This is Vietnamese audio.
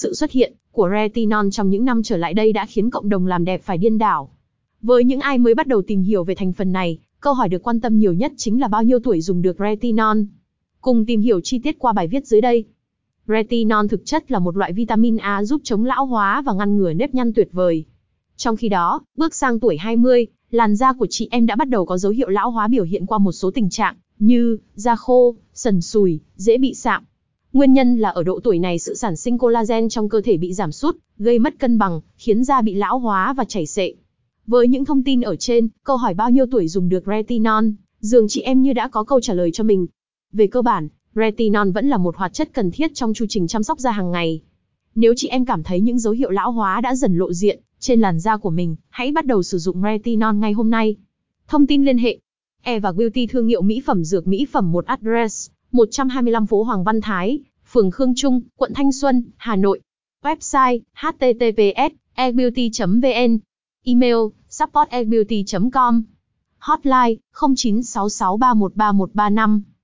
Sự xuất hiện của retinol trong những năm trở lại đây đã khiến cộng đồng làm đẹp phải điên đảo. Với những ai mới bắt đầu tìm hiểu về thành phần này, câu hỏi được quan tâm nhiều nhất chính là bao nhiêu tuổi dùng được retinol. Cùng tìm hiểu chi tiết qua bài viết dưới đây. Retinol thực chất là một loại vitamin A giúp chống lão hóa và ngăn ngừa nếp nhăn tuyệt vời. Trong khi đó, bước sang tuổi 20, làn da của chị em đã bắt đầu có dấu hiệu lão hóa biểu hiện qua một số tình trạng như da khô, sần sùi, dễ bị sạm. Nguyên nhân là ở độ tuổi này sự sản sinh collagen trong cơ thể bị giảm sút, gây mất cân bằng, khiến da bị lão hóa và chảy xệ. Với những thông tin ở trên, câu hỏi bao nhiêu tuổi dùng được retinol, dường chị em như đã có câu trả lời cho mình. Về cơ bản, retinol vẫn là một hoạt chất cần thiết trong chu trình chăm sóc da hàng ngày. Nếu chị em cảm thấy những dấu hiệu lão hóa đã dần lộ diện trên làn da của mình, hãy bắt đầu sử dụng retinol ngay hôm nay. Thông tin liên hệ E và Beauty thương hiệu mỹ phẩm dược mỹ phẩm một address 125 phố Hoàng Văn Thái, phường Khương Trung, quận Thanh Xuân, Hà Nội. Website https ebeauty.vn Email support com Hotline 0966313135